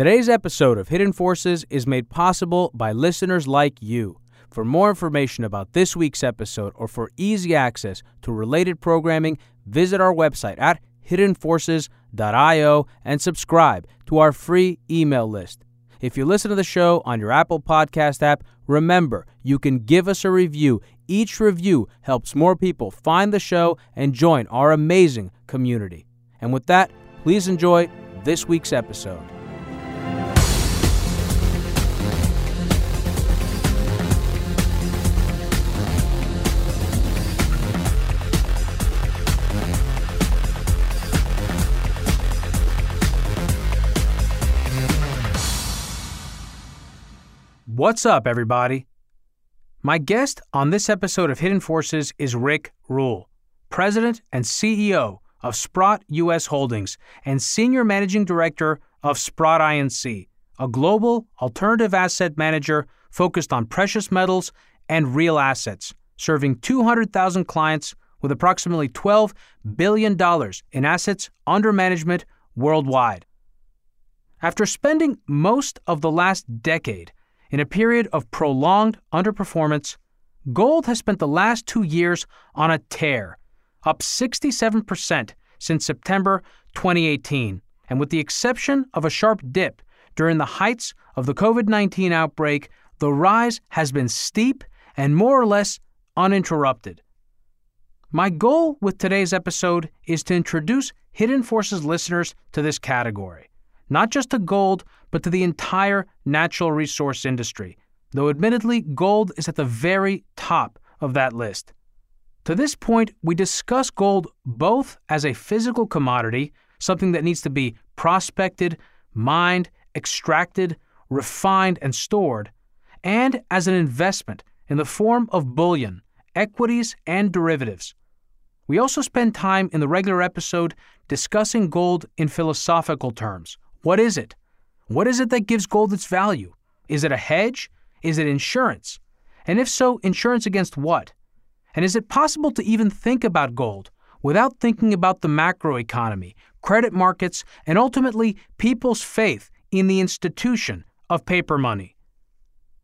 Today's episode of Hidden Forces is made possible by listeners like you. For more information about this week's episode or for easy access to related programming, visit our website at hiddenforces.io and subscribe to our free email list. If you listen to the show on your Apple Podcast app, remember you can give us a review. Each review helps more people find the show and join our amazing community. And with that, please enjoy this week's episode. What's up, everybody? My guest on this episode of Hidden Forces is Rick Rule, President and CEO of Sprott US Holdings and Senior Managing Director of Sprott INC, a global alternative asset manager focused on precious metals and real assets, serving 200,000 clients with approximately $12 billion in assets under management worldwide. After spending most of the last decade in a period of prolonged underperformance, gold has spent the last two years on a tear, up 67% since September 2018. And with the exception of a sharp dip during the heights of the COVID 19 outbreak, the rise has been steep and more or less uninterrupted. My goal with today's episode is to introduce Hidden Forces listeners to this category not just to gold, but to the entire natural resource industry, though admittedly, gold is at the very top of that list. To this point, we discuss gold both as a physical commodity, something that needs to be prospected, mined, extracted, refined, and stored, and as an investment in the form of bullion, equities, and derivatives. We also spend time in the regular episode discussing gold in philosophical terms, what is it? What is it that gives gold its value? Is it a hedge? Is it insurance? And if so, insurance against what? And is it possible to even think about gold without thinking about the macroeconomy, credit markets, and ultimately people's faith in the institution of paper money?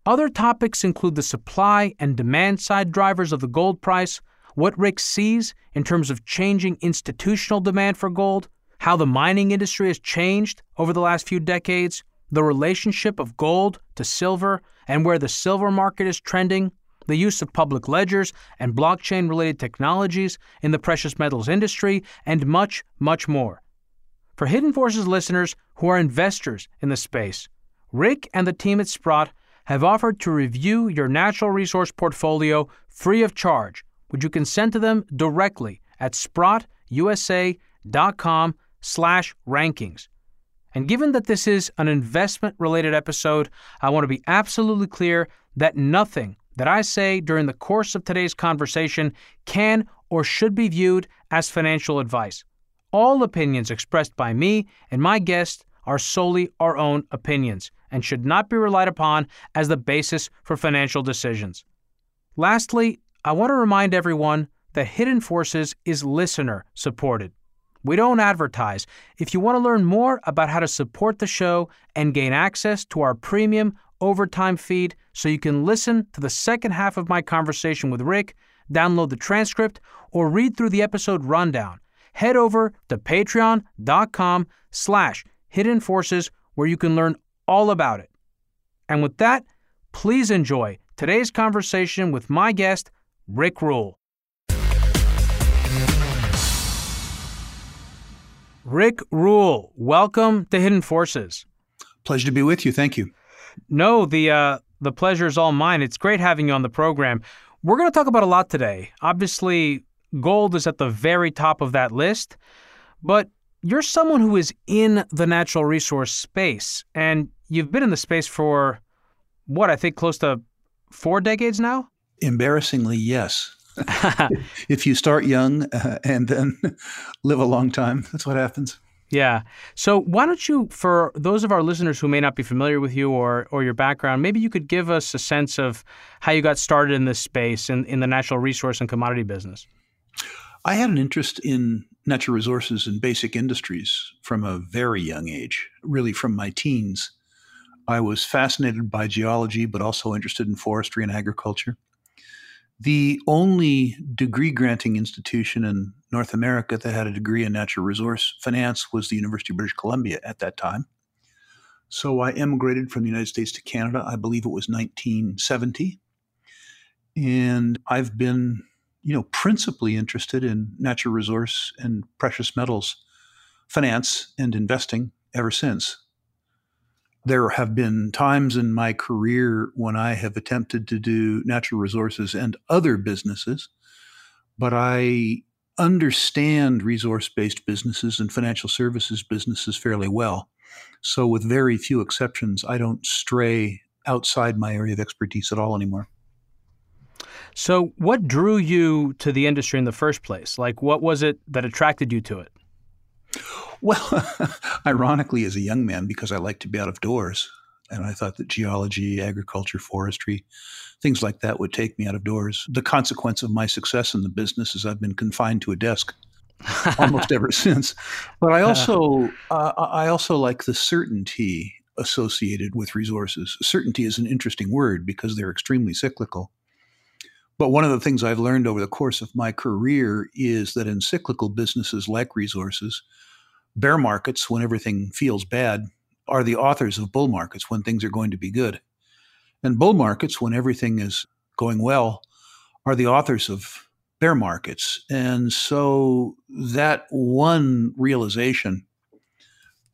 Other topics include the supply and demand side drivers of the gold price, what Rick sees in terms of changing institutional demand for gold, how the mining industry has changed over the last few decades, the relationship of gold to silver, and where the silver market is trending, the use of public ledgers and blockchain related technologies in the precious metals industry, and much, much more. For Hidden Forces listeners who are investors in the space, Rick and the team at Sprott have offered to review your natural resource portfolio free of charge, which you can send to them directly at sprottusa.com slash rankings. And given that this is an investment related episode, I want to be absolutely clear that nothing that I say during the course of today's conversation can or should be viewed as financial advice. All opinions expressed by me and my guests are solely our own opinions and should not be relied upon as the basis for financial decisions. Lastly, I want to remind everyone that Hidden Forces is listener supported. We don't advertise. If you want to learn more about how to support the show and gain access to our premium overtime feed so you can listen to the second half of my conversation with Rick, download the transcript, or read through the episode rundown, head over to patreon.com slash hidden forces where you can learn all about it. And with that, please enjoy today's conversation with my guest, Rick Rule. Rick Rule, welcome to Hidden Forces. Pleasure to be with you. Thank you. No, the uh, the pleasure is all mine. It's great having you on the program. We're going to talk about a lot today. Obviously, gold is at the very top of that list, but you're someone who is in the natural resource space, and you've been in the space for what I think close to four decades now. Embarrassingly, yes. if you start young uh, and then live a long time, that's what happens. Yeah. So why don't you, for those of our listeners who may not be familiar with you or or your background, maybe you could give us a sense of how you got started in this space in, in the natural resource and commodity business. I had an interest in natural resources and basic industries from a very young age, really from my teens. I was fascinated by geology, but also interested in forestry and agriculture. The only degree granting institution in North America that had a degree in natural resource finance was the University of British Columbia at that time. So I emigrated from the United States to Canada. I believe it was 1970. And I've been, you know, principally interested in natural resource and precious metals finance and investing ever since. There have been times in my career when I have attempted to do natural resources and other businesses, but I understand resource based businesses and financial services businesses fairly well. So, with very few exceptions, I don't stray outside my area of expertise at all anymore. So, what drew you to the industry in the first place? Like, what was it that attracted you to it? Well, ironically, as a young man, because I like to be out of doors, and I thought that geology, agriculture, forestry, things like that would take me out of doors. The consequence of my success in the business is I've been confined to a desk almost ever since. But I also uh, I also like the certainty associated with resources. Certainty is an interesting word because they're extremely cyclical. But one of the things I've learned over the course of my career is that in cyclical businesses like resources, bear markets, when everything feels bad, are the authors of bull markets when things are going to be good. And bull markets, when everything is going well, are the authors of bear markets. And so that one realization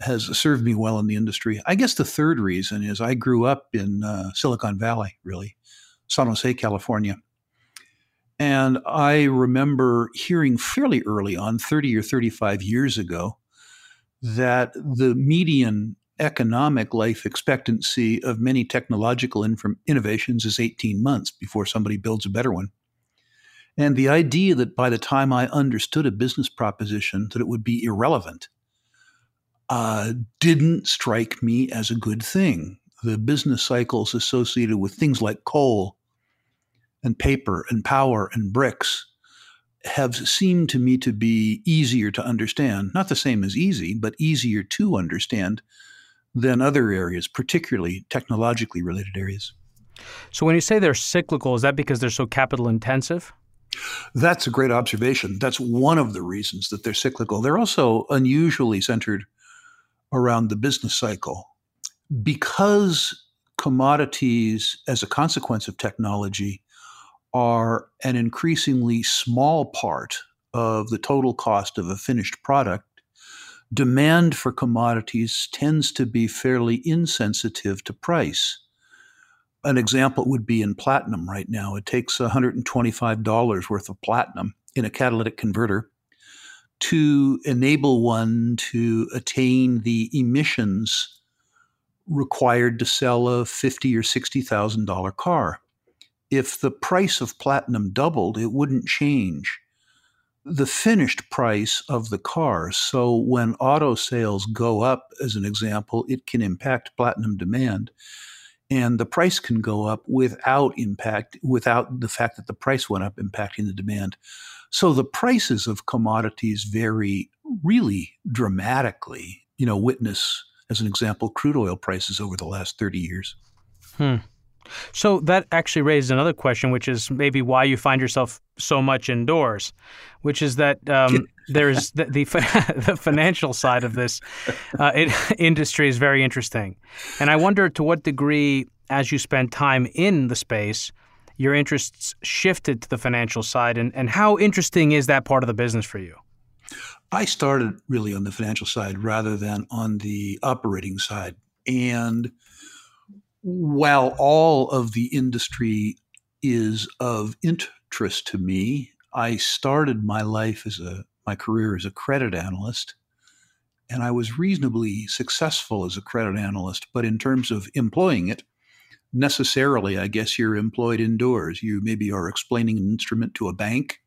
has served me well in the industry. I guess the third reason is I grew up in uh, Silicon Valley, really, San Jose, California. And I remember hearing fairly early on, 30 or 35 years ago, that the median economic life expectancy of many technological innovations is 18 months before somebody builds a better one. And the idea that by the time I understood a business proposition that it would be irrelevant uh, didn't strike me as a good thing. The business cycles associated with things like coal and paper and power and bricks have seemed to me to be easier to understand. Not the same as easy, but easier to understand than other areas, particularly technologically related areas. So when you say they're cyclical, is that because they're so capital intensive? That's a great observation. That's one of the reasons that they're cyclical. They're also unusually centered around the business cycle. Because commodities, as a consequence of technology, are an increasingly small part of the total cost of a finished product, demand for commodities tends to be fairly insensitive to price an example would be in platinum right now. It takes $125 worth of platinum in a catalytic converter to enable one to attain the emissions required to sell a fifty or sixty thousand dollar car. If the price of platinum doubled, it wouldn't change the finished price of the car. So when auto sales go up, as an example, it can impact platinum demand and the price can go up without impact, without the fact that the price went up impacting the demand. So the prices of commodities vary really dramatically. You know, witness as an example crude oil prices over the last 30 years. Hmm. So that actually raises another question, which is maybe why you find yourself so much indoors, which is that um, there's the, the, the, financial side of this uh, it, industry is very interesting, and I wonder to what degree, as you spend time in the space, your interests shifted to the financial side, and, and how interesting is that part of the business for you? I started really on the financial side rather than on the operating side, and while all of the industry is of interest to me, I started my life as a my career as a credit analyst, and I was reasonably successful as a credit analyst. But in terms of employing it, necessarily, I guess you're employed indoors. You maybe are explaining an instrument to a bank,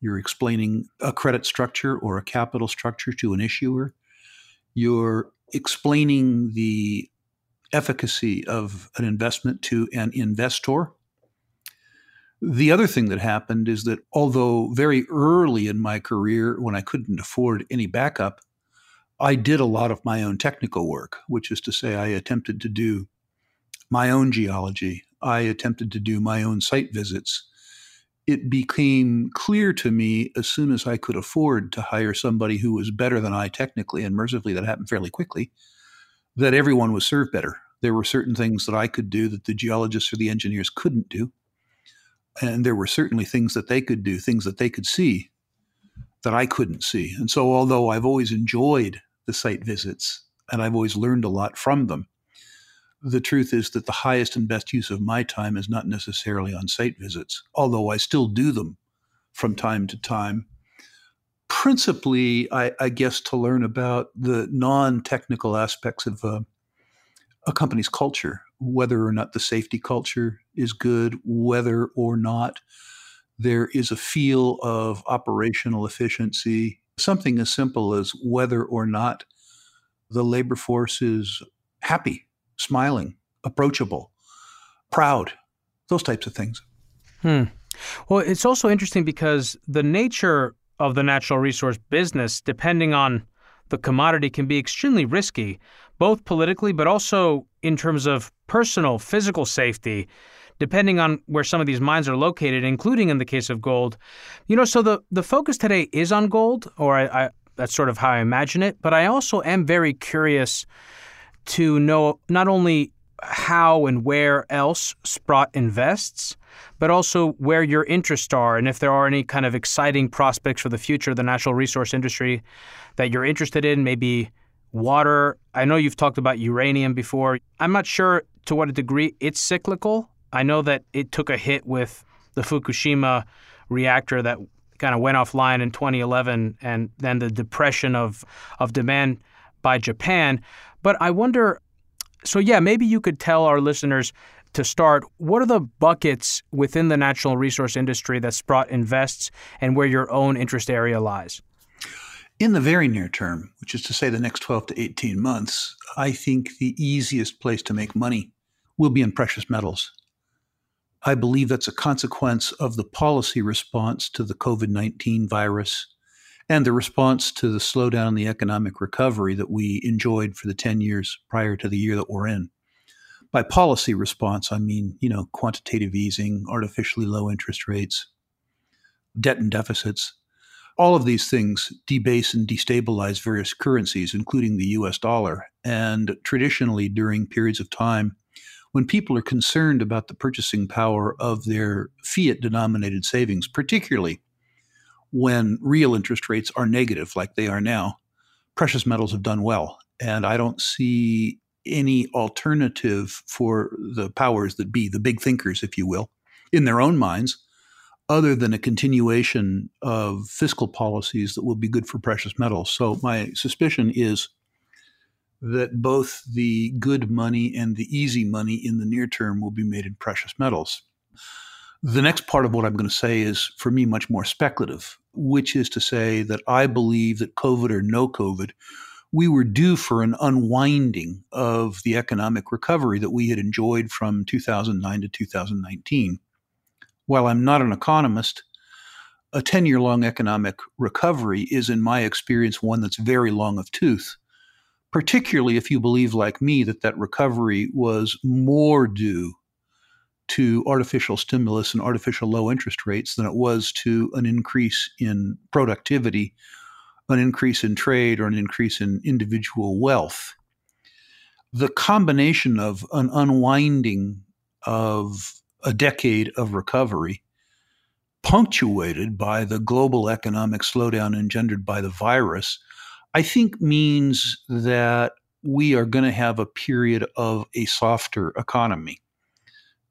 you're explaining a credit structure or a capital structure to an issuer, you're explaining the efficacy of an investment to an investor. The other thing that happened is that although very early in my career, when I couldn't afford any backup, I did a lot of my own technical work, which is to say, I attempted to do my own geology. I attempted to do my own site visits. It became clear to me as soon as I could afford to hire somebody who was better than I technically, and mercifully that happened fairly quickly, that everyone was served better. There were certain things that I could do that the geologists or the engineers couldn't do. And there were certainly things that they could do, things that they could see that I couldn't see. And so, although I've always enjoyed the site visits and I've always learned a lot from them, the truth is that the highest and best use of my time is not necessarily on site visits, although I still do them from time to time. Principally, I, I guess, to learn about the non technical aspects of a, a company's culture, whether or not the safety culture is good, whether or not there is a feel of operational efficiency, something as simple as whether or not the labor force is happy, smiling, approachable, proud, those types of things. Hmm. Well, it's also interesting because the nature of the natural resource business, depending on the commodity, can be extremely risky, both politically but also in terms of personal, physical safety depending on where some of these mines are located, including in the case of gold. You know, so the, the focus today is on gold, or I, I, that's sort of how I imagine it, but I also am very curious to know not only how and where else Sprott invests, but also where your interests are and if there are any kind of exciting prospects for the future of the natural resource industry that you're interested in, maybe water. I know you've talked about uranium before. I'm not sure to what a degree it's cyclical. I know that it took a hit with the Fukushima reactor that kind of went offline in 2011 and then the depression of of demand by Japan. But I wonder so yeah, maybe you could tell our listeners to start, what are the buckets within the natural resource industry that Sprott invests and where your own interest area lies? In the very near term, which is to say the next 12 to 18 months, I think the easiest place to make money will be in precious metals. I believe that's a consequence of the policy response to the COVID 19 virus and the response to the slowdown in the economic recovery that we enjoyed for the 10 years prior to the year that we're in. By policy response, I mean, you know, quantitative easing, artificially low interest rates, debt and deficits. All of these things debase and destabilize various currencies, including the US dollar. And traditionally, during periods of time when people are concerned about the purchasing power of their fiat denominated savings, particularly when real interest rates are negative like they are now, precious metals have done well. And I don't see any alternative for the powers that be, the big thinkers, if you will, in their own minds, other than a continuation of fiscal policies that will be good for precious metals. So my suspicion is that both the good money and the easy money in the near term will be made in precious metals. The next part of what I'm going to say is, for me, much more speculative, which is to say that I believe that COVID or no COVID, we were due for an unwinding of the economic recovery that we had enjoyed from 2009 to 2019. While I'm not an economist, a 10 year long economic recovery is, in my experience, one that's very long of tooth particularly if you believe, like me, that that recovery was more due to artificial stimulus and artificial low interest rates than it was to an increase in productivity, an increase in trade, or an increase in individual wealth. The combination of an unwinding of a decade of recovery, punctuated by the global economic slowdown engendered by the virus, I think means that we are going to have a period of a softer economy.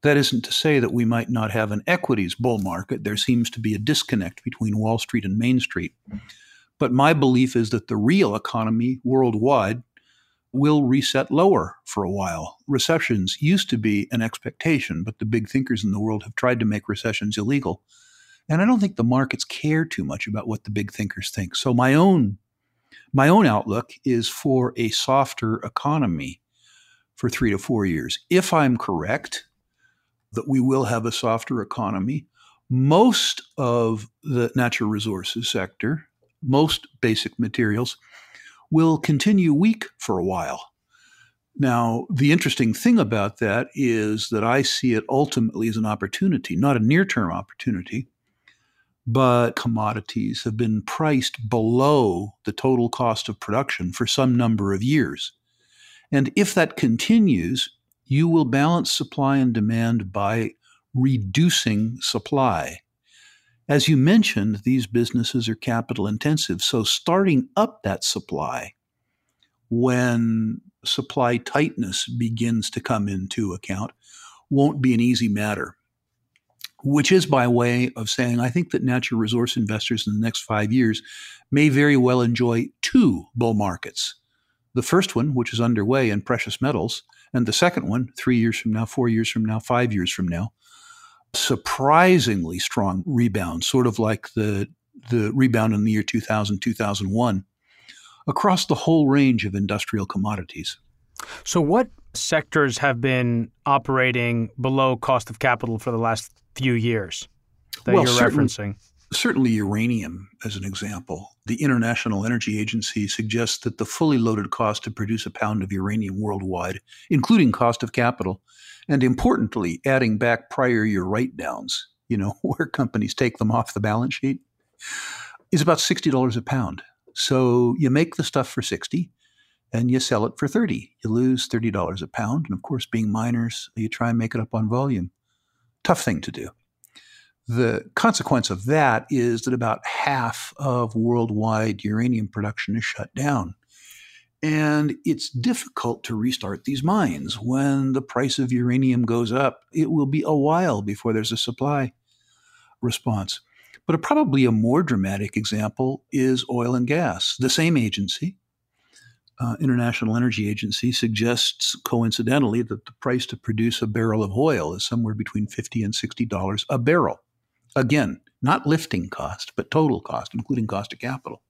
That isn't to say that we might not have an equities bull market. There seems to be a disconnect between Wall Street and Main Street. But my belief is that the real economy worldwide will reset lower for a while. Recessions used to be an expectation, but the big thinkers in the world have tried to make recessions illegal. And I don't think the markets care too much about what the big thinkers think. So my own my own outlook is for a softer economy for three to four years. If I'm correct that we will have a softer economy, Most of the natural resources sector, most basic materials, will continue weak for a while. Now, the interesting thing about that is that I see it ultimately as an opportunity, not a near term opportunity, but commodities have been priced below the total cost of production for some number of years. And if that continues, you will balance supply and demand by reducing supply. As you mentioned, these businesses are capital intensive. So starting up that supply when supply tightness begins to come into account won't be an easy matter. Which is by way of saying, I think that natural resource investors in the next five years may very well enjoy two bull markets. The first one, which is underway in precious metals, and the second one, three years from now, four years from now, five years from now, surprisingly strong rebound, sort of like the the rebound in the year 2000, 2001, across the whole range of industrial commodities. So, what sectors have been operating below cost of capital for the last few years that well, you're certain, referencing? Certainly, uranium, as an example. The International Energy Agency suggests that the fully loaded cost to produce a pound of uranium worldwide, including cost of capital, and importantly, adding back prior year write downs, you know, where companies take them off the balance sheet, is about $60 a pound. So you make the stuff for 60 and you sell it for 30. You lose $30 a pound. And of course, being miners, you try and make it up on volume. Tough thing to do. The consequence of that is that about half of worldwide uranium production is shut down. And it's difficult to restart these mines. When the price of uranium goes up, it will be a while before there's a supply response. But a, probably a more dramatic example is oil and gas. The same agency, uh, International Energy Agency, suggests coincidentally that the price to produce a barrel of oil is somewhere between 50 and $60 a barrel. Again, not lifting cost, but total cost, including cost of capital.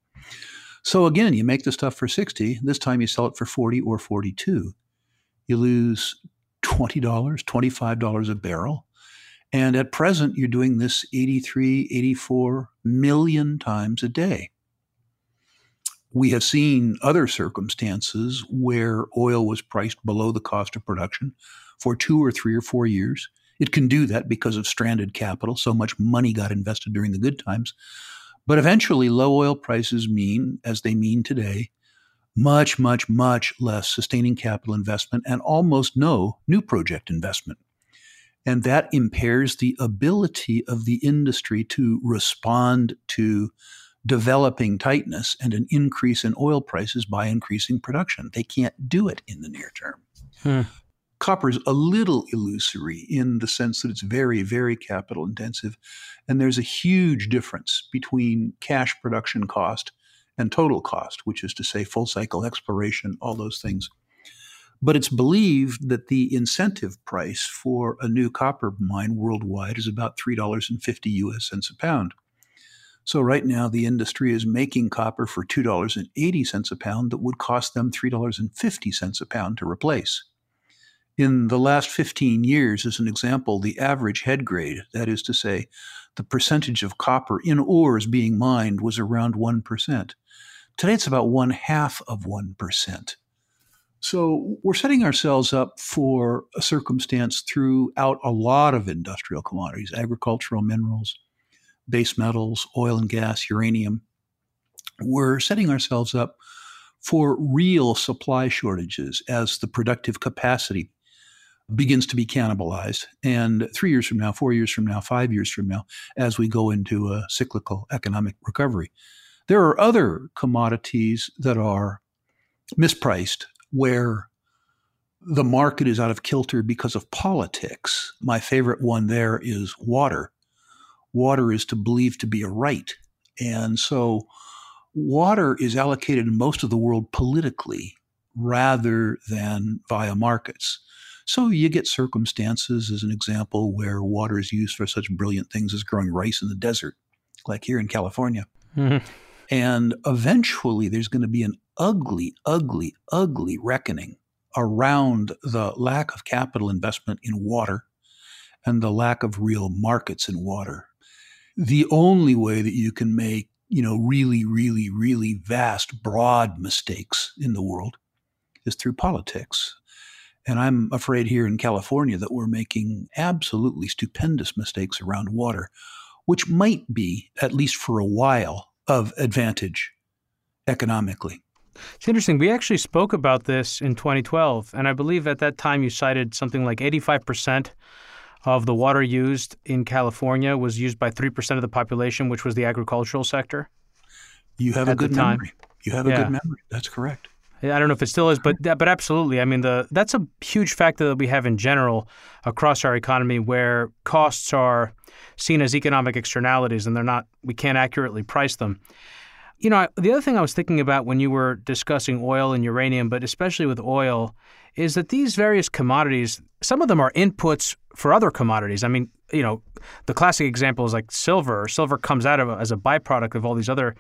So again, you make the stuff for 60, this time you sell it for 40 or 42. You lose $20, $25 a barrel. And at present, you're doing this 83, 84 million times a day. We have seen other circumstances where oil was priced below the cost of production for two or three or four years. It can do that because of stranded capital. So much money got invested during the good times. But eventually, low oil prices mean, as they mean today, much, much, much less sustaining capital investment and almost no new project investment. And that impairs the ability of the industry to respond to developing tightness and an increase in oil prices by increasing production. They can't do it in the near term. Hmm. Copper is a little illusory in the sense that it's very, very capital intensive. And there's a huge difference between cash production cost and total cost, which is to say, full cycle exploration, all those things. But it's believed that the incentive price for a new copper mine worldwide is about $3.50 US cents a pound. So right now, the industry is making copper for $2.80 a pound that would cost them $3.50 a pound to replace. In the last 15 years, as an example, the average head grade, that is to say, the percentage of copper in ores being mined, was around 1%. Today, it's about one half of 1%. So we're setting ourselves up for a circumstance throughout a lot of industrial commodities, agricultural minerals, base metals, oil and gas, uranium. We're setting ourselves up for real supply shortages as the productive capacity begins to be cannibalized. And three years from now, four years from now, five years from now, as we go into a cyclical economic recovery. There are other commodities that are mispriced where the market is out of kilter because of politics. My favorite one there is water. Water is to believe to be a right. And so water is allocated in most of the world politically rather than via markets. So you get circumstances, as an example, where water is used for such brilliant things as growing rice in the desert, like here in California. Mm-hmm. And eventually there's going to be an ugly, ugly, ugly reckoning around the lack of capital investment in water and the lack of real markets in water. the only way that you can make, you know, really, really, really vast, broad mistakes in the world is through politics. And I'm afraid here in California that we're making absolutely stupendous mistakes around water, which might be, at least for a while, of advantage economically. It's interesting. We actually spoke about this in 2012, and I believe at that time you cited something like 85% of the water used in California was used by 3% of the population, which was the agricultural sector. You have a good memory. You have a yeah. good memory. That's correct. I don't know if it still is, but but absolutely. I mean, the that's a huge factor that we have in general across our economy, where costs are seen as economic externalities, and they're not. We can't accurately price them. You know, the other thing I was thinking about when you were discussing oil and uranium, but especially with oil, is that these various commodities, some of them are inputs for other commodities. I mean, you know, the classic example is like silver. Silver comes out of as a byproduct of all these other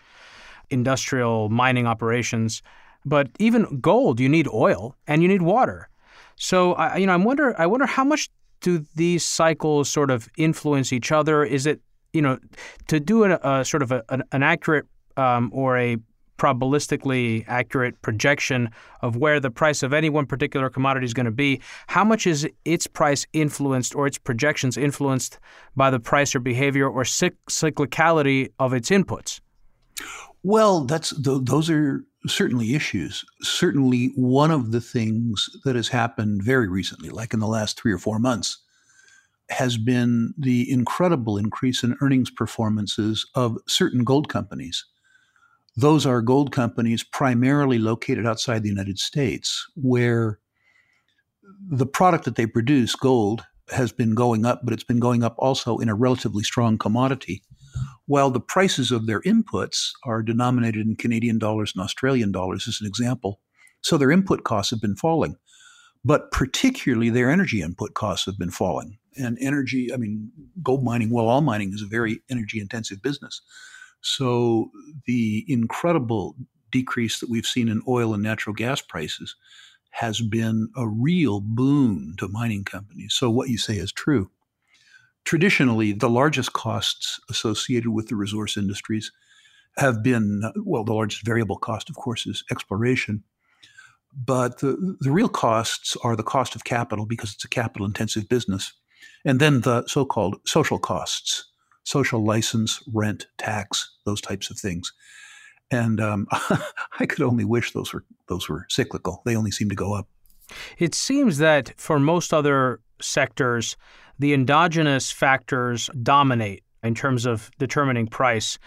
industrial mining operations. But even gold, you need oil and you need water. So I, you know, I wonder, I wonder how much do these cycles sort of influence each other? Is it, you know, to do a, a sort of a, an, accurate um, or a probabilistically accurate projection of where the price of any one particular commodity is going to be, how much is its price influenced or its projections influenced by the price or behavior or cyclicality of its inputs? Well, that's those are certainly issues. Certainly, one of the things that has happened very recently, like in the last three or four months, has been the incredible increase in earnings performances of certain gold companies. Those are gold companies primarily located outside the United States, where the product that they produce, gold, has been going up, but it's been going up also in a relatively strong commodity while the prices of their inputs are denominated in Canadian dollars and Australian dollars, as an example. So their input costs have been falling, but particularly their energy input costs have been falling. And energy, I mean, gold mining, well, all mining is a very energy intensive business. So the incredible decrease that we've seen in oil and natural gas prices has been a real boon to mining companies. So what you say is true. Traditionally, the largest costs associated with the resource industries have been, well, the largest variable cost, of course, is exploration. But the, the real costs are the cost of capital because it's a capital intensive business. And then the so called social costs, social license, rent, tax, those types of things. And um, I could only wish those were those were cyclical. They only seem to go up. It seems that for most other sectors, the endogenous factors dominate in terms of determining price.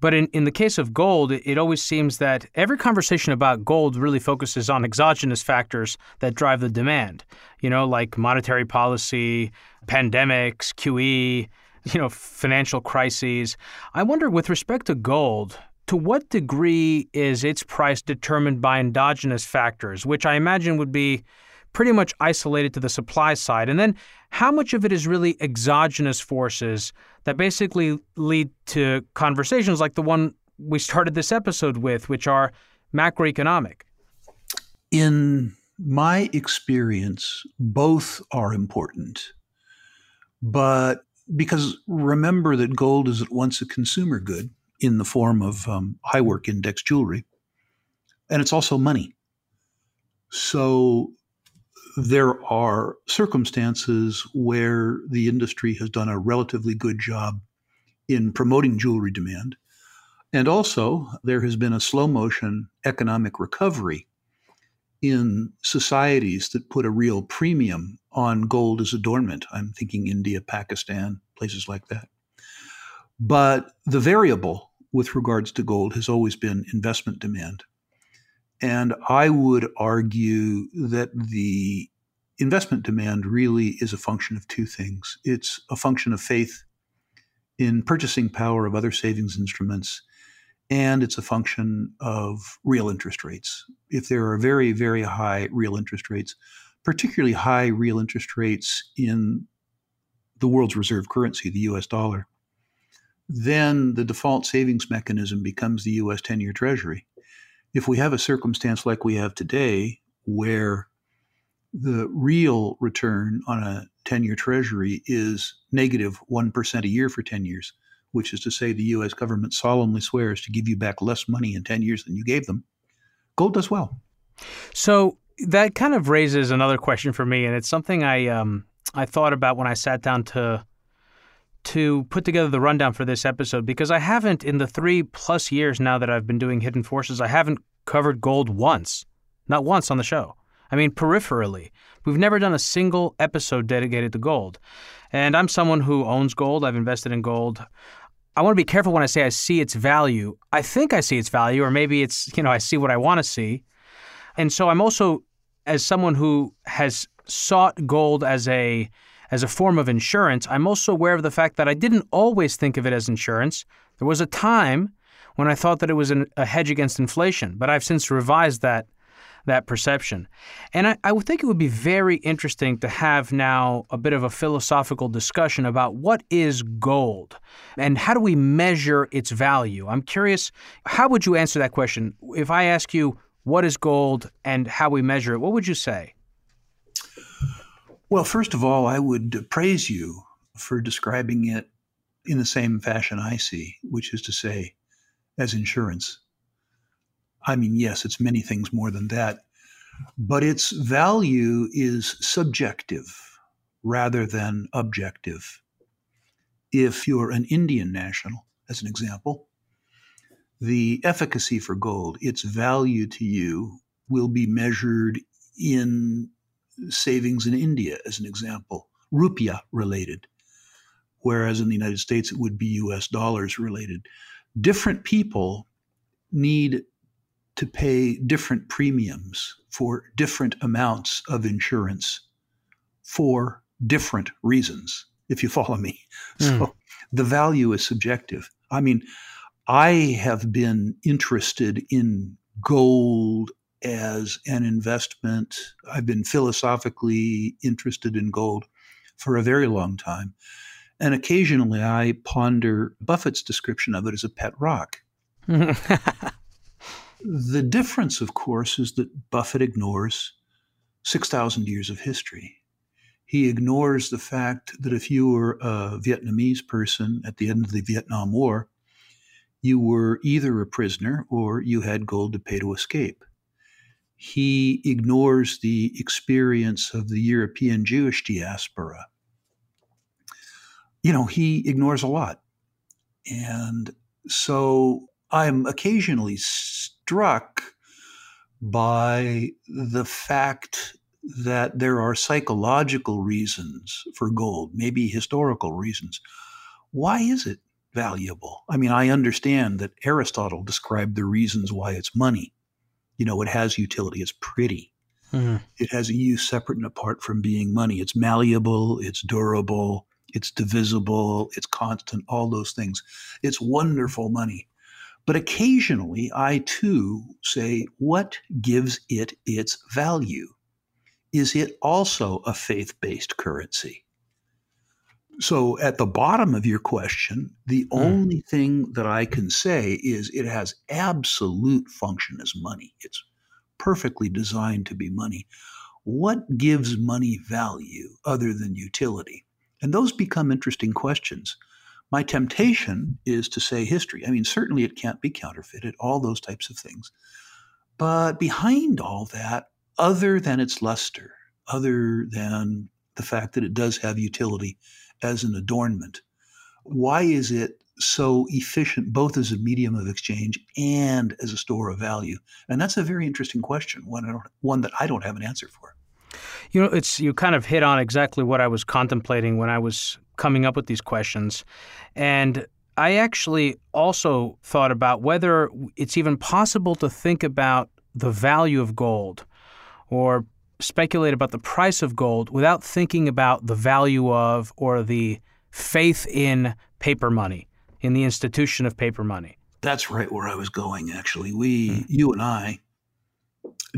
But in, in the case of gold, it, always seems that every conversation about gold really focuses on exogenous factors that drive the demand, you know, like monetary policy, pandemics, QE, you know, financial crises. I wonder, with respect to gold, to what degree is its price determined by endogenous factors, which I imagine would be pretty much isolated to the supply side? And then how much of it is really exogenous forces that basically lead to conversations like the one we started this episode with, which are macroeconomic? In my experience, both are important. But because remember that gold is at once a consumer good in the form of um, high work index jewelry, and it's also money. So there are circumstances where the industry has done a relatively good job in promoting jewelry demand. And also, there has been a slow motion economic recovery in societies that put a real premium on gold as adornment. I'm thinking India, Pakistan, places like that. But the variable with regards to gold has always been investment demand. And I would argue that the investment demand really is a function of two things it's a function of faith in purchasing power of other savings instruments, and it's a function of real interest rates. If there are very, very high real interest rates, particularly high real interest rates in the world's reserve currency, the US dollar, then the default savings mechanism becomes the US 10 year Treasury if we have a circumstance like we have today, where the real return on a 10 year treasury is negative 1 a year for 10 years, which is to say the U.S. government solemnly swears to give you back less money in 10 years than you gave them, gold does well. So that kind of raises another question for me, and it's something I um, I thought about when I sat down to to put together the rundown for this episode because I haven't in the three plus years now that I've been doing Hidden Forces, I haven't covered gold once, not once on the show. I mean, peripherally. We've never done a single episode dedicated to gold. And I'm someone who owns gold. I've invested in gold. I want to be careful when I say I see its value. I think I see its value, or maybe it's, you know, I see what I want to see. And so I'm also, as someone who has sought gold as a as a form of insurance, I'm also aware of the fact that I didn't always think of it as insurance. There was a time when I thought that it was an, a hedge against inflation, but I've since revised that that perception. And I, I would think it would be very interesting to have now a bit of a philosophical discussion about what is gold and how do we measure its value. I'm curious, how would you answer that question? If I ask you, what is gold and how we measure it, what would you say? Well, first of all, I would praise you for describing it in the same fashion I see, which is to say, as insurance. I mean, yes, it's many things more than that, but its value is subjective rather than objective. If you're an Indian national, as an example, the efficacy for gold, its value to you, will be measured in savings in India, as an example, rupiah related, whereas in the United States it would be US dollars related. Different people need to pay different premiums for different amounts of insurance for different reasons, if you follow me. Mm. So the value is subjective. I mean, I have been interested in gold as an investment. I've been philosophically interested in gold for a very long time. And occasionally I ponder Buffett's description of it as a pet rock. The difference, of course, is that Buffett ignores 6,000 years of history. He ignores the fact that if you were a Vietnamese person at the end of the Vietnam War, you were either a prisoner or you had gold to pay to escape. He ignores the experience of the European Jewish diaspora. You know, he ignores a lot. And so I'm occasionally struck by the fact that there are psychological reasons for gold, maybe historical reasons. Why is it valuable? I mean, I understand that Aristotle described the reasons why it's money. You know, it has utility, it's pretty. Mm-hmm. It has a use separate and apart from being money. It's malleable, it's durable, it's divisible, it's constant, all those things. It's wonderful money. But occasionally, I too say, what gives it its value? Is it also a faith based currency? So, at the bottom of your question, the mm. only thing that I can say is it has absolute function as money. It's perfectly designed to be money. What gives money value other than utility? And those become interesting questions. My temptation is to say history. I mean, certainly it can't be counterfeited, all those types of things. But behind all that, other than its luster, other than the fact that it does have utility as an adornment, why is it so efficient both as a medium of exchange and as a store of value? And that's a very interesting question, one, one that I don't have an answer for. You know, it's you kind of hit on exactly what I was contemplating when I was coming up with these questions. And I actually also thought about whether it's even possible to think about the value of gold or speculate about the price of gold without thinking about the value of or the faith in paper money, in the institution of paper money. That's right where I was going, actually. We, hmm. you and I,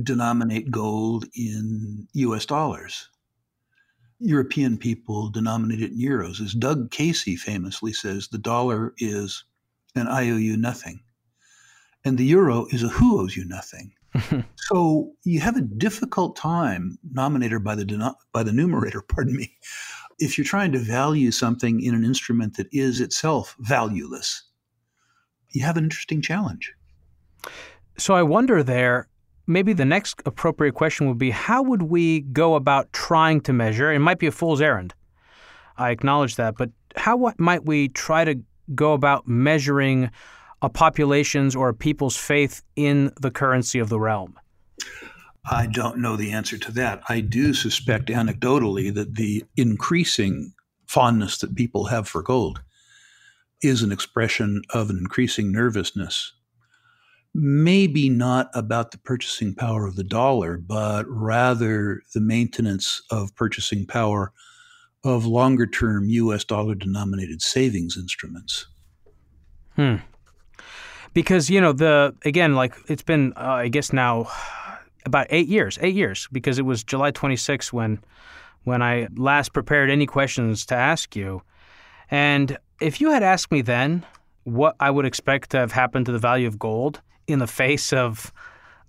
denominate gold in US dollars. European people denominate it in euros. As Doug Casey famously says, the dollar is an I owe you nothing, and the euro is a who owes you nothing. so you have a difficult time, nominator by the by the numerator, pardon me, if you're trying to value something in an instrument that is itself valueless, you have an interesting challenge. So I wonder there, maybe the next appropriate question would be how would we go about trying to measure? It might be a fool's errand. I acknowledge that, but how might we try to go about measuring a population's or a people's faith in the currency of the realm? I don't know the answer to that. I do suspect anecdotally that the increasing fondness that people have for gold is an expression of an increasing nervousness. Maybe not about the purchasing power of the dollar, but rather the maintenance of purchasing power of longer term US dollar denominated savings instruments. Hmm. Because, you know, the, again, like it's been, uh, I guess now about eight years, eight years, because it was July 26 when, when I last prepared any questions to ask you. And if you had asked me then what I would expect to have happened to the value of gold in the face of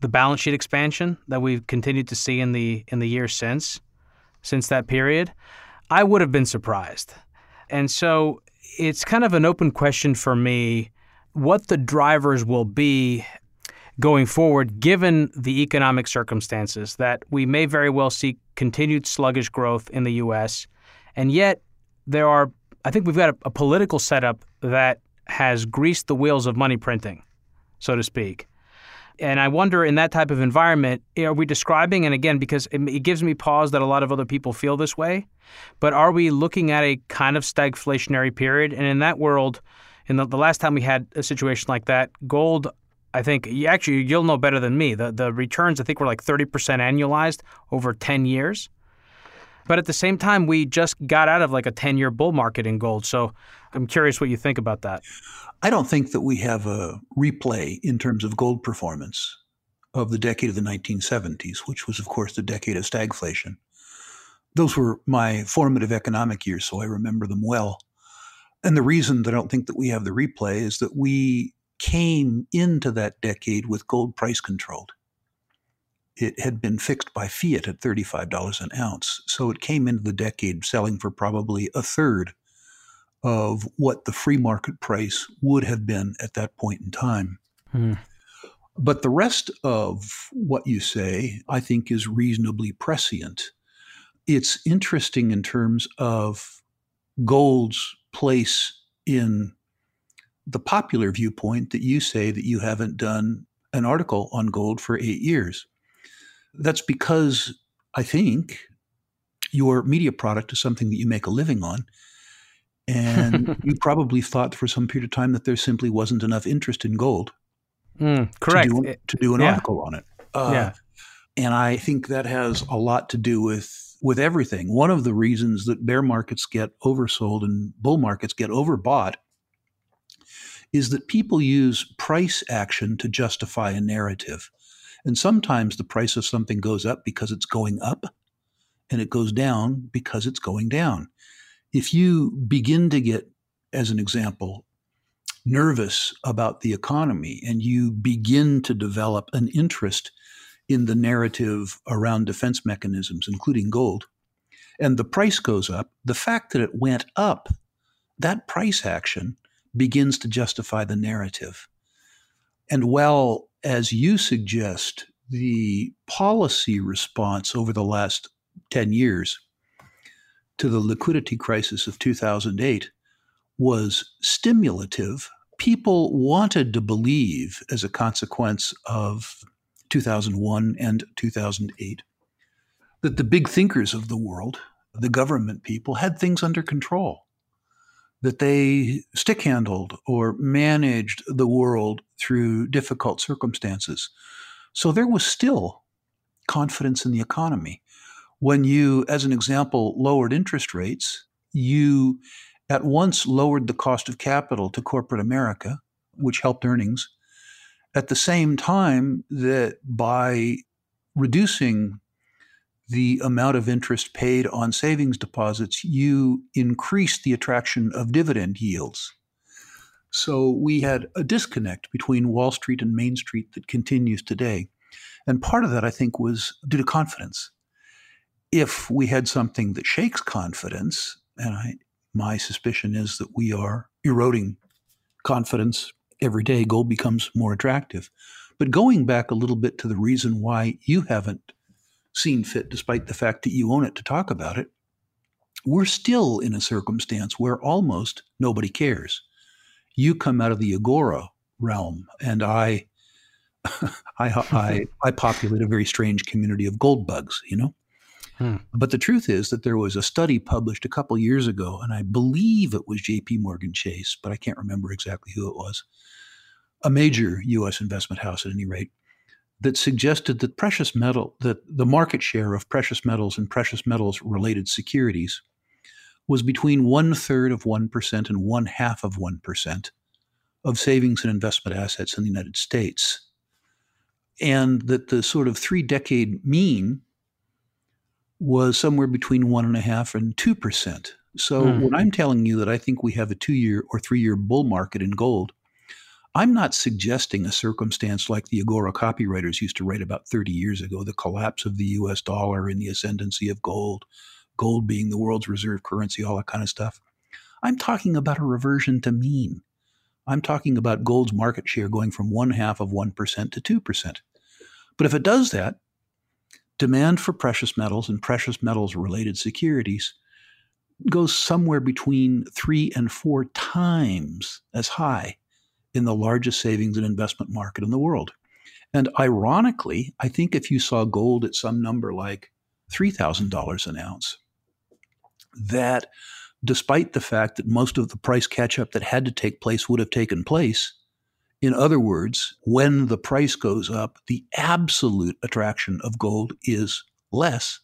the balance sheet expansion that we've continued to see in the in the years since, since that period, I would have been surprised. And so it's kind of an open question for me what the drivers will be going forward, given the economic circumstances that we may very well see continued sluggish growth in the U.S. And yet, there are, I think we've got a, a political setup that has greased the wheels of money printing, so to speak. And I wonder in that type of environment, are we describing, and again, because it, it, gives me pause that a lot of other people feel this way, but are we looking at a kind of stagflationary period? And in that world, in the, the last time we had a situation like that, gold, I think, actually, you'll know better than me. The, the returns, I think, were like 30% annualized over 10 years. But at the same time, we just got out of like a 10 year bull market in gold. So I'm curious what you think about that. I don't think that we have a replay in terms of gold performance of the decade of the 1970s, which was, of course, the decade of stagflation. Those were my formative economic years, so I remember them well. And the reason that I don't think that we have the replay is that we came into that decade with gold price controlled. It had been fixed by fiat at $35 an ounce. So it came into the decade selling for probably a third of what the free market price would have been at that point in time. Hmm. But the rest of what you say, I think, is reasonably prescient. It's interesting in terms of gold's place in the popular viewpoint that you say that you haven't done an article on gold for eight years. That's because I think your media product is something that you make a living on and you probably thought for some period of time that there simply wasn't enough interest in gold. Mm, correct. To do, to do an yeah. article on it. Uh, yeah. And I think that has a lot to do with with everything. One of the reasons that bear markets get oversold and bull markets get overbought is that people use price action to justify a narrative. And sometimes the price of something goes up because it's going up, and it goes down because it's going down if you begin to get, as an example, nervous about the economy and you begin to develop an interest in the narrative around defense mechanisms, including gold, and the price goes up, the fact that it went up, that price action begins to justify the narrative. And while, as you suggest, the policy response over the last 10 years to the liquidity crisis of 2008 was stimulative. People wanted to believe, as a consequence of 2001 and 2008, that the big thinkers of the world, the government people, had things under control, that they stick handled or managed the world through difficult circumstances. So there was still confidence in the economy when you, as an example, lowered interest rates, you at once lowered the cost of capital to corporate America, which helped earnings. At the same time, that by reducing the amount of interest paid on savings deposits, you increase the attraction of dividend yields. So we had a disconnect between Wall Street and Main Street that continues today. And part of that, I think, was due to confidence if we had something that shakes confidence, And I, my suspicion is that we are eroding confidence every day. Gold becomes more attractive. But going back a little bit to the reason why you haven't seen fit, despite the fact that you own it, to talk about it, we're still in a circumstance where almost nobody cares. You come out of the Agora realm, and I, I, I, I populate a very strange community of gold bugs. You know. Hmm. But the truth is that there was a study published a couple years ago, and I believe it was J.P. Morgan Chase, but I can't remember exactly who it was, a major U.S. investment house at any rate, that suggested that precious metal, that the market share of precious metals and precious metals related securities was between one third of 1% and one half of 1% of savings and investment assets in the United States. And that the sort of three decade mean was somewhere between one and a half and two percent. So mm. when I'm telling you that I think we have a two year or three year bull market in gold, I'm not suggesting a circumstance like the Agora copywriters used to write about 30 years ago the collapse of the US dollar and the ascendancy of gold, gold being the world's reserve currency, all that kind of stuff. I'm talking about a reversion to mean. I'm talking about gold's market share going from one half of 1% to 2%. But if it does that, demand for precious metals and precious metals related securities goes somewhere between three and four times as high in the largest savings and investment market in the world. And ironically, I think if you saw gold at some number like $3,000 an ounce, that despite the fact that most of the price catch up that had to take place would have taken place, in other words, when the price goes up, the absolute attraction of gold is less.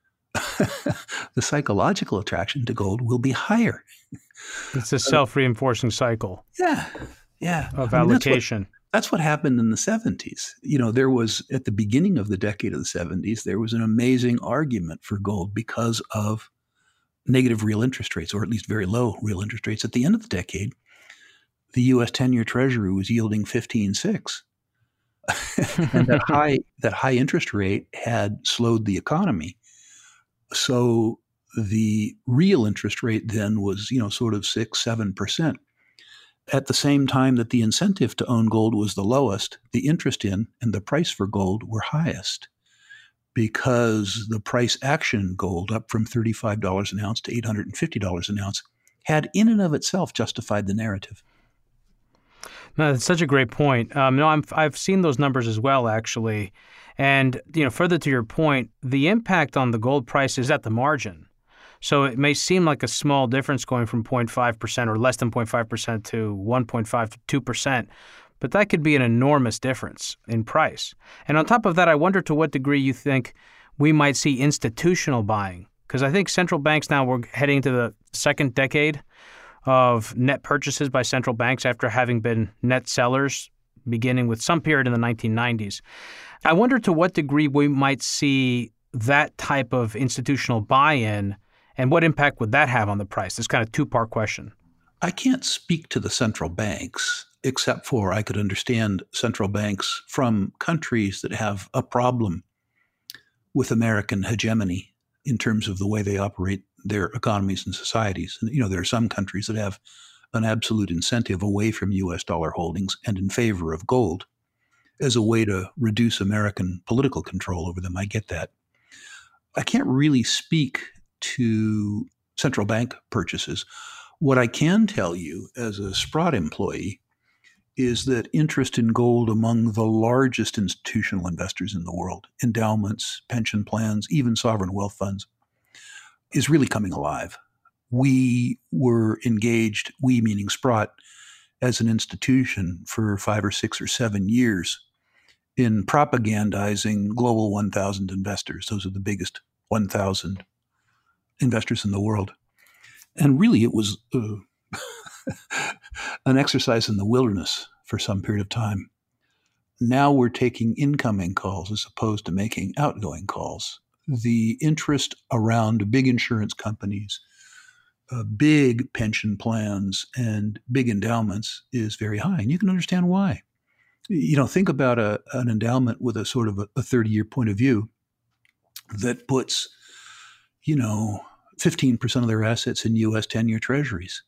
the psychological attraction to gold will be higher. It's a self reinforcing cycle. Yeah. Yeah. Of I mean, allocation. That's what, that's what happened in the 70s. You know, there was, at the beginning of the decade of the 70s, there was an amazing argument for gold because of negative real interest rates, or at least very low real interest rates. At the end of the decade, the U.S. ten-year Treasury was yielding 15.6. and that high that high interest rate had slowed the economy. So the real interest rate then was, you know, sort of six, seven percent. At the same time that the incentive to own gold was the lowest, the interest in and the price for gold were highest because the price action gold up from $35 an ounce to $850 an ounce had in and of itself justified the narrative. No, that's such a great point. Um, no, I'm, I've seen those numbers as well, actually. And you know, further to your point, the impact on the gold price is at the margin. So it may seem like a small difference going from 0.5% or less than 0.5% to 1.5 to 2%, but that could be an enormous difference in price. And on top of that, I wonder to what degree you think we might see institutional buying. Because I think central banks now we're heading to the second decade of net purchases by central banks after having been net sellers beginning with some period in the 1990s. I wonder to what degree we might see that type of institutional buy in and what impact would that have on the price? This kind of two part question. I can't speak to the central banks, except for I could understand central banks from countries that have a problem with American hegemony in terms of the way they operate their economies and societies. And, you know, there are some countries that have an absolute incentive away from US dollar holdings and in favor of gold as a way to reduce American political control over them. I get that. I can't really speak to central bank purchases. What I can tell you as a Sprott employee is that interest in gold among the largest institutional investors in the world, endowments, pension plans, even sovereign wealth funds, is really coming alive. We were engaged, we meaning Sprott, as an institution for five or six or seven years in propagandizing Global 1000 investors. Those are the biggest 1,000 investors in the world. And really, it was uh, an exercise in the wilderness for some period of time. Now we're taking incoming calls as opposed to making outgoing calls the interest around big insurance companies, uh, big pension plans, and big endowments is very high. And you can understand why. You know, think about a, an endowment with a sort of a 30 year point of view that puts, you know, 15% of their assets in US 10 year treasuries.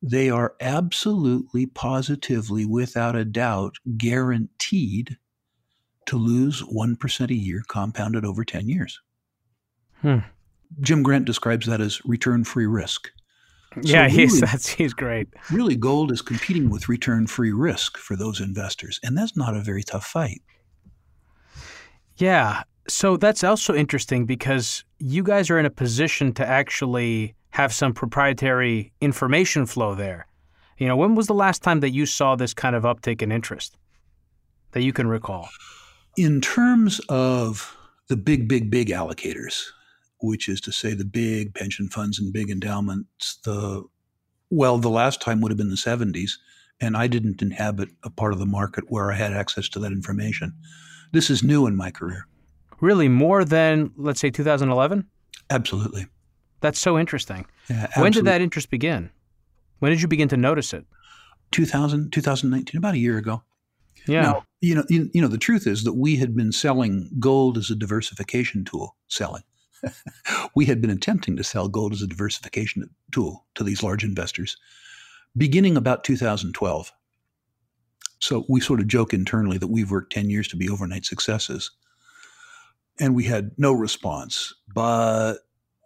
They are absolutely, positively, without a doubt, guaranteed to lose 1% a year compounded over 10 years. Hmm. Jim Grant describes that as return free risk. So yeah, really, he's that's he's great. Really, gold is competing with return free risk for those investors, and that's not a very tough fight. Yeah, so that's also interesting because you guys are in a position to actually have some proprietary information flow there. You know, when was the last time that you saw this kind of uptick in interest that you can recall? In terms of the big, big, big allocators, which is to say the big pension funds and big endowments, the well, the last time would have been the 70s, and I didn't inhabit a part of the market where I had access to that information. This is new in my career. Really, more than, let's say, 2011? Absolutely. That's so interesting. Yeah, when did that interest begin? When did you begin to notice it? 2000, 2019, about a year ago. Yeah. Now, you know, you, you know, the truth is that we had been selling gold as a diversification tool, selling. we had been attempting to sell gold as a diversification tool to these large investors beginning about 2012. So we sort of joke internally that we've worked 10 years to be overnight successes. And we had no response, but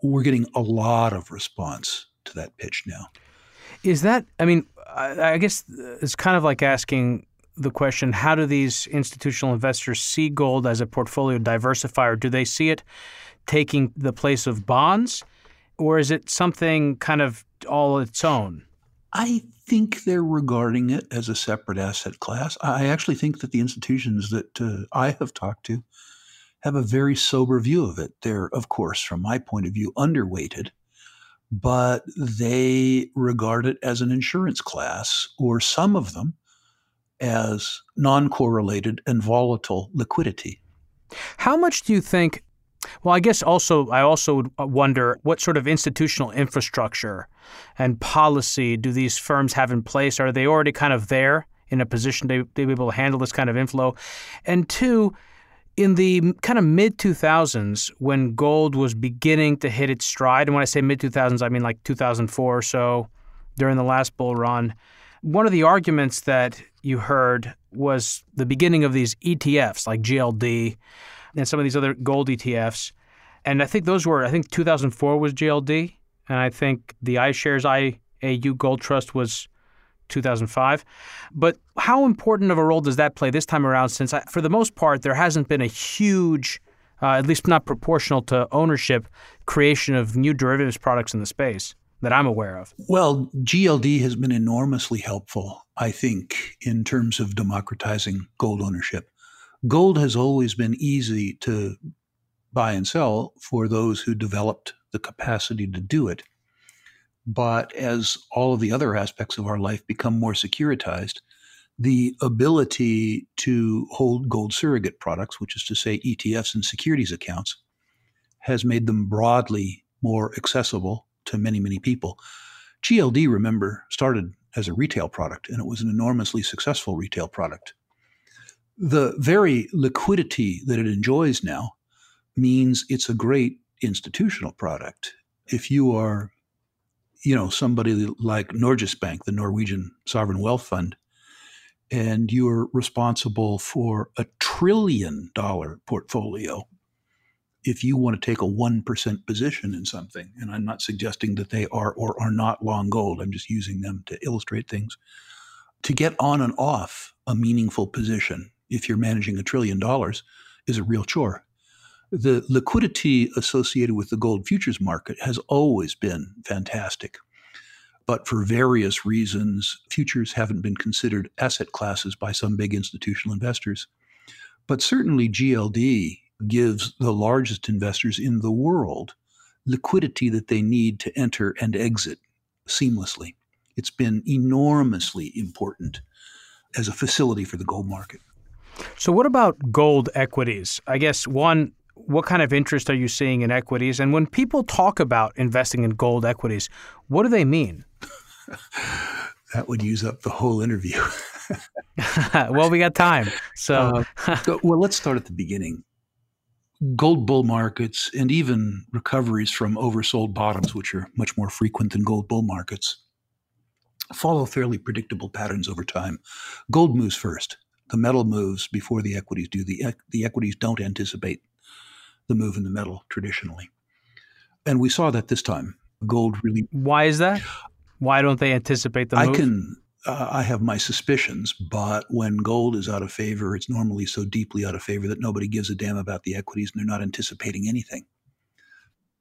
we're getting a lot of response to that pitch now. Is that, I mean, I guess it's kind of like asking the question how do these institutional investors see gold as a portfolio diversifier? Do they see it taking the place of bonds, or is it something kind of all its own? I think they're regarding it as a separate asset class. I actually think that the institutions that uh, I have talked to have a very sober view of it. They're, of course, from my point of view, underweighted, but they regard it as an insurance class, or some of them as non correlated and volatile liquidity. How much do you think well, I guess also I also uh, wonder what sort of institutional infrastructure and policy do these firms have in place? Are they already kind of there in a position to, be able to handle this kind of inflow? And two, in the kind of mid 2000s when gold was beginning to hit its stride, and when I say mid 2000s, I mean like 2004 or so during the last bull run, one of the arguments that you heard was the beginning of these ETFs like GLD and some of these other gold ETFs. And I think those were, I think 2004 was GLD. And I think the iShares IAU Gold Trust was 2005. But how important of a role does that play this time around? Since, I, for the most part, there hasn't been a huge, uh, at least not proportional to ownership, creation of new derivatives products in the space that I'm aware of. Well, GLD has been enormously helpful, I think, in terms of democratizing gold ownership gold has always been easy to buy and sell for those who developed the capacity to do it. But as all of the other aspects of our life become more securitized, the ability to hold gold surrogate products, which is to say ETFs and securities accounts, has made them broadly more accessible to many, many people. GLD, remember, started as a retail product, and it was an enormously successful retail product the very liquidity that it enjoys now means it's a great institutional product. If you are, you know, somebody like Norges Bank, the Norwegian sovereign wealth fund, and you're responsible for a trillion dollar portfolio, if you want to take a 1% position in something, and I'm not suggesting that they are or are not long gold, I'm just using them to illustrate things, to get on and off a meaningful position if you're managing a trillion dollars, is a real chore. The liquidity associated with the gold futures market has always been fantastic. But for various reasons, futures haven't been considered asset classes by some big institutional investors. But certainly, GLD gives the largest investors in the world liquidity that they need to enter and exit seamlessly. It's been enormously important as a facility for the gold market. So, what about gold equities? I guess one, what kind of interest are you seeing in equities? And when people talk about investing in gold equities, what do they mean? that would use up the whole interview. well, we got time. So, uh, well, let's start at the beginning. Gold bull markets and even recoveries from oversold bottoms, which are much more frequent than gold bull markets, follow fairly predictable patterns over time. Gold moves first. The metal moves before the equities do. The, the equities don't anticipate the move in the metal traditionally. And we saw that this time. Gold really. Why is that? Why don't they anticipate the move? I can uh, I have my suspicions, but when gold is out of favor, it's normally so deeply out of favor that nobody gives a damn about the equities and they're not anticipating anything.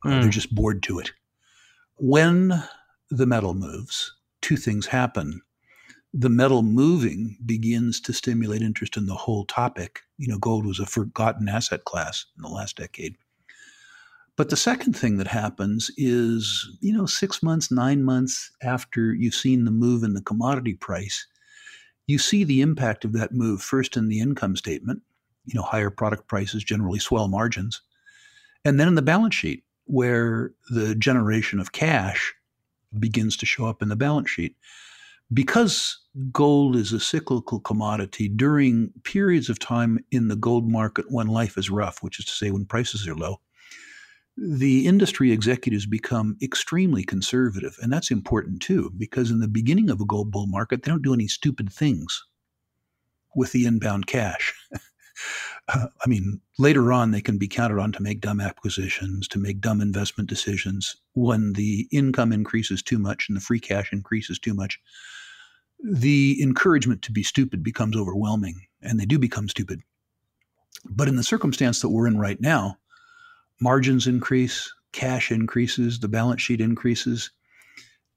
Mm. Uh, they're hmm. just bored to it. When the metal moves, two things happen. The metal moving begins to stimulate interest in the whole topic. You know, gold was a forgotten asset class in the last decade. But the second thing that happens is, you know, six months, nine months after you've seen the move in the commodity price, you see the impact of that move first in the income statement. You know, higher product prices generally swell margins. And then in the balance sheet, where the generation of cash begins to show up in the balance sheet. Because gold is a cyclical commodity during periods of time in the gold market when life is rough, which is to say when prices are low, the industry executives become extremely conservative. And that's important too, because in the beginning of a gold bull market, they don't do any stupid things with the inbound cash. uh, I mean, later on, they can be counted on to make dumb acquisitions, to make dumb investment decisions. When the income increases too much and the free cash increases too much, the encouragement to be stupid becomes overwhelming, and they do become stupid. But in the circumstance that we're in right now, margins increase, cash increases, the balance sheet increases,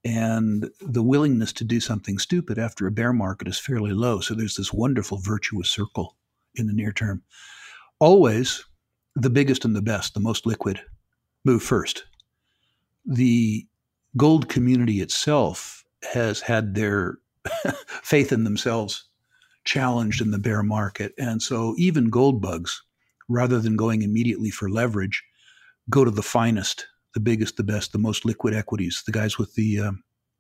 and the willingness to do something stupid after a bear market is fairly low. So there's this wonderful virtuous circle in the near term. Always the biggest and the best, the most liquid, move first. The gold community itself has had their faith in themselves challenged in the bear market. And so even gold bugs, rather than going immediately for leverage, go to the finest, the biggest, the best, the most liquid equities, the guys with the uh,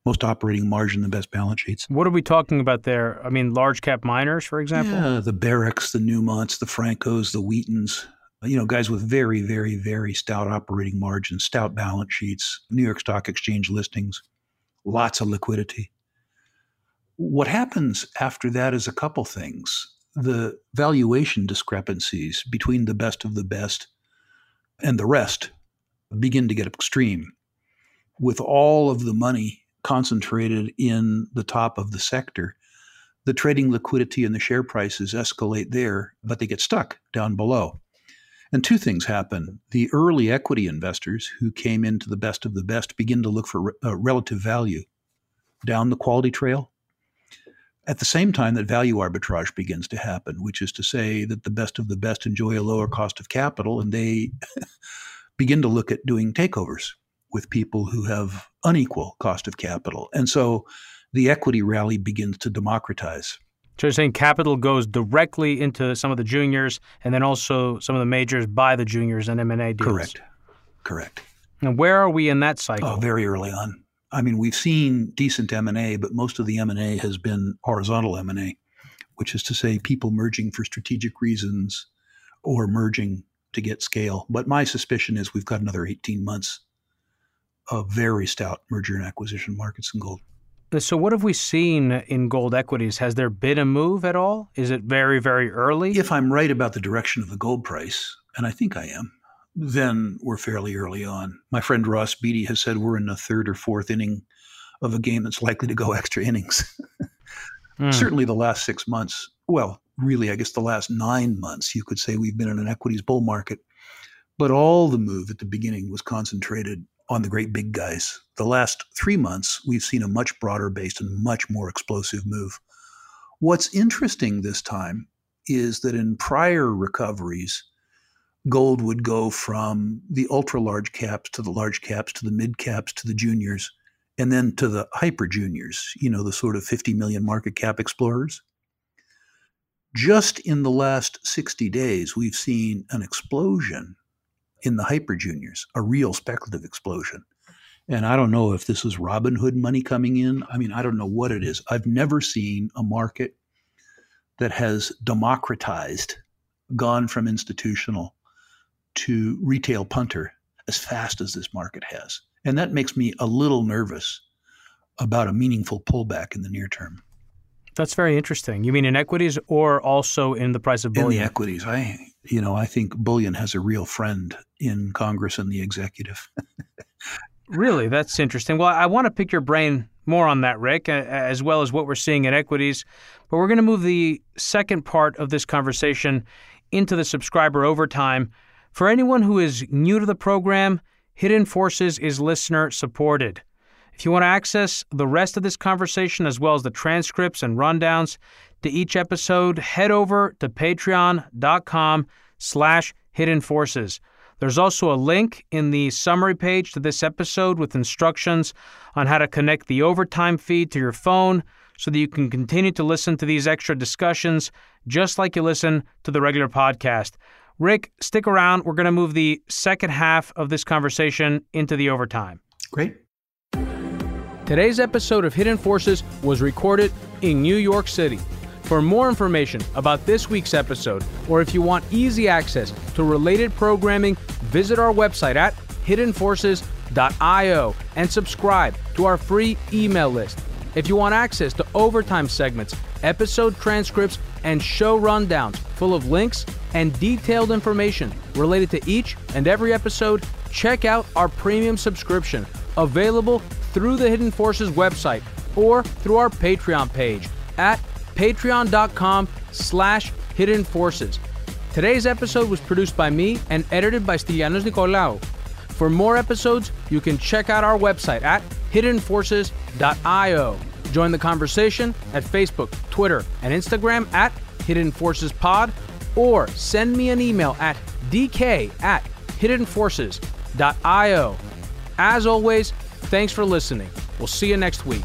most operating margin, the best balance sheets. What are we talking about there? I mean, large cap miners, for example? Yeah, the Barricks, the Newmonts, the Francos, the Wheatons, you know, guys with very, very, very stout operating margins, stout balance sheets, New York Stock Exchange listings, lots of liquidity. What happens after that is a couple things. The valuation discrepancies between the best of the best and the rest begin to get extreme. With all of the money concentrated in the top of the sector, the trading liquidity and the share prices escalate there, but they get stuck down below. And two things happen. The early equity investors who came into the best of the best begin to look for uh, relative value down the quality trail. At the same time, that value arbitrage begins to happen, which is to say that the best of the best enjoy a lower cost of capital and they begin to look at doing takeovers with people who have unequal cost of capital. And so the equity rally begins to democratize. So you're saying capital goes directly into some of the juniors, and then also some of the majors buy the juniors and M and A deals. Correct. Correct. And where are we in that cycle? Oh, very early on. I mean, we've seen decent M&A, but most of the M&A has been horizontal M&A, which is to say people merging for strategic reasons or merging to get scale. But my suspicion is we've got another 18 months of very stout merger and acquisition markets in gold. So, what have we seen in gold equities? Has there been a move at all? Is it very, very early? If I'm right about the direction of the gold price, and I think I am, then we're fairly early on. My friend Ross Beaty has said we're in the third or fourth inning of a game that's likely to go extra innings. mm. Certainly the last six months, well, really, I guess the last nine months, you could say we've been in an equities bull market. But all the move at the beginning was concentrated on the great big guys. The last three months, we've seen a much broader based and much more explosive move. What's interesting this time is that in prior recoveries, gold would go from the ultra large caps to the large caps to the mid caps to the juniors and then to the hyper juniors, you know, the sort of 50 million market cap explorers. Just in the last 60 days, we've seen an explosion in the hyper juniors, a real speculative explosion. And I don't know if this is Robinhood money coming in. I mean, I don't know what it is. I've never seen a market that has democratized, gone from institutional to retail punter as fast as this market has. And that makes me a little nervous about a meaningful pullback in the near term. That's very interesting. You mean in equities or also in the price of bullion? In the equities. I you know, I think bullion has a real friend in Congress and the executive. really? That's interesting. Well, I want to pick your brain more on that, Rick, as well as what we're seeing in equities. But we're going to move the second part of this conversation into the subscriber overtime. For anyone who is new to the program, Hidden Forces is listener supported. If you want to access the rest of this conversation as well as the transcripts and rundowns to each episode, head over to patreon.com slash hidden forces. There's also a link in the summary page to this episode with instructions on how to connect the overtime feed to your phone so that you can continue to listen to these extra discussions just like you listen to the regular podcast. Rick, stick around. We're going to move the second half of this conversation into the overtime. Great. Today's episode of Hidden Forces was recorded in New York City. For more information about this week's episode, or if you want easy access to related programming, visit our website at hiddenforces.io and subscribe to our free email list. If you want access to overtime segments, episode transcripts, and show rundowns full of links and detailed information related to each and every episode, check out our premium subscription available through the Hidden Forces website or through our Patreon page at patreon.com slash hidden forces. Today's episode was produced by me and edited by Stylianos Nicolaou. For more episodes, you can check out our website at hiddenforces.io. Join the conversation at Facebook, Twitter, and Instagram at Hidden Forces Pod, or send me an email at dk at hiddenforces.io. As always, Thanks for listening. We'll see you next week.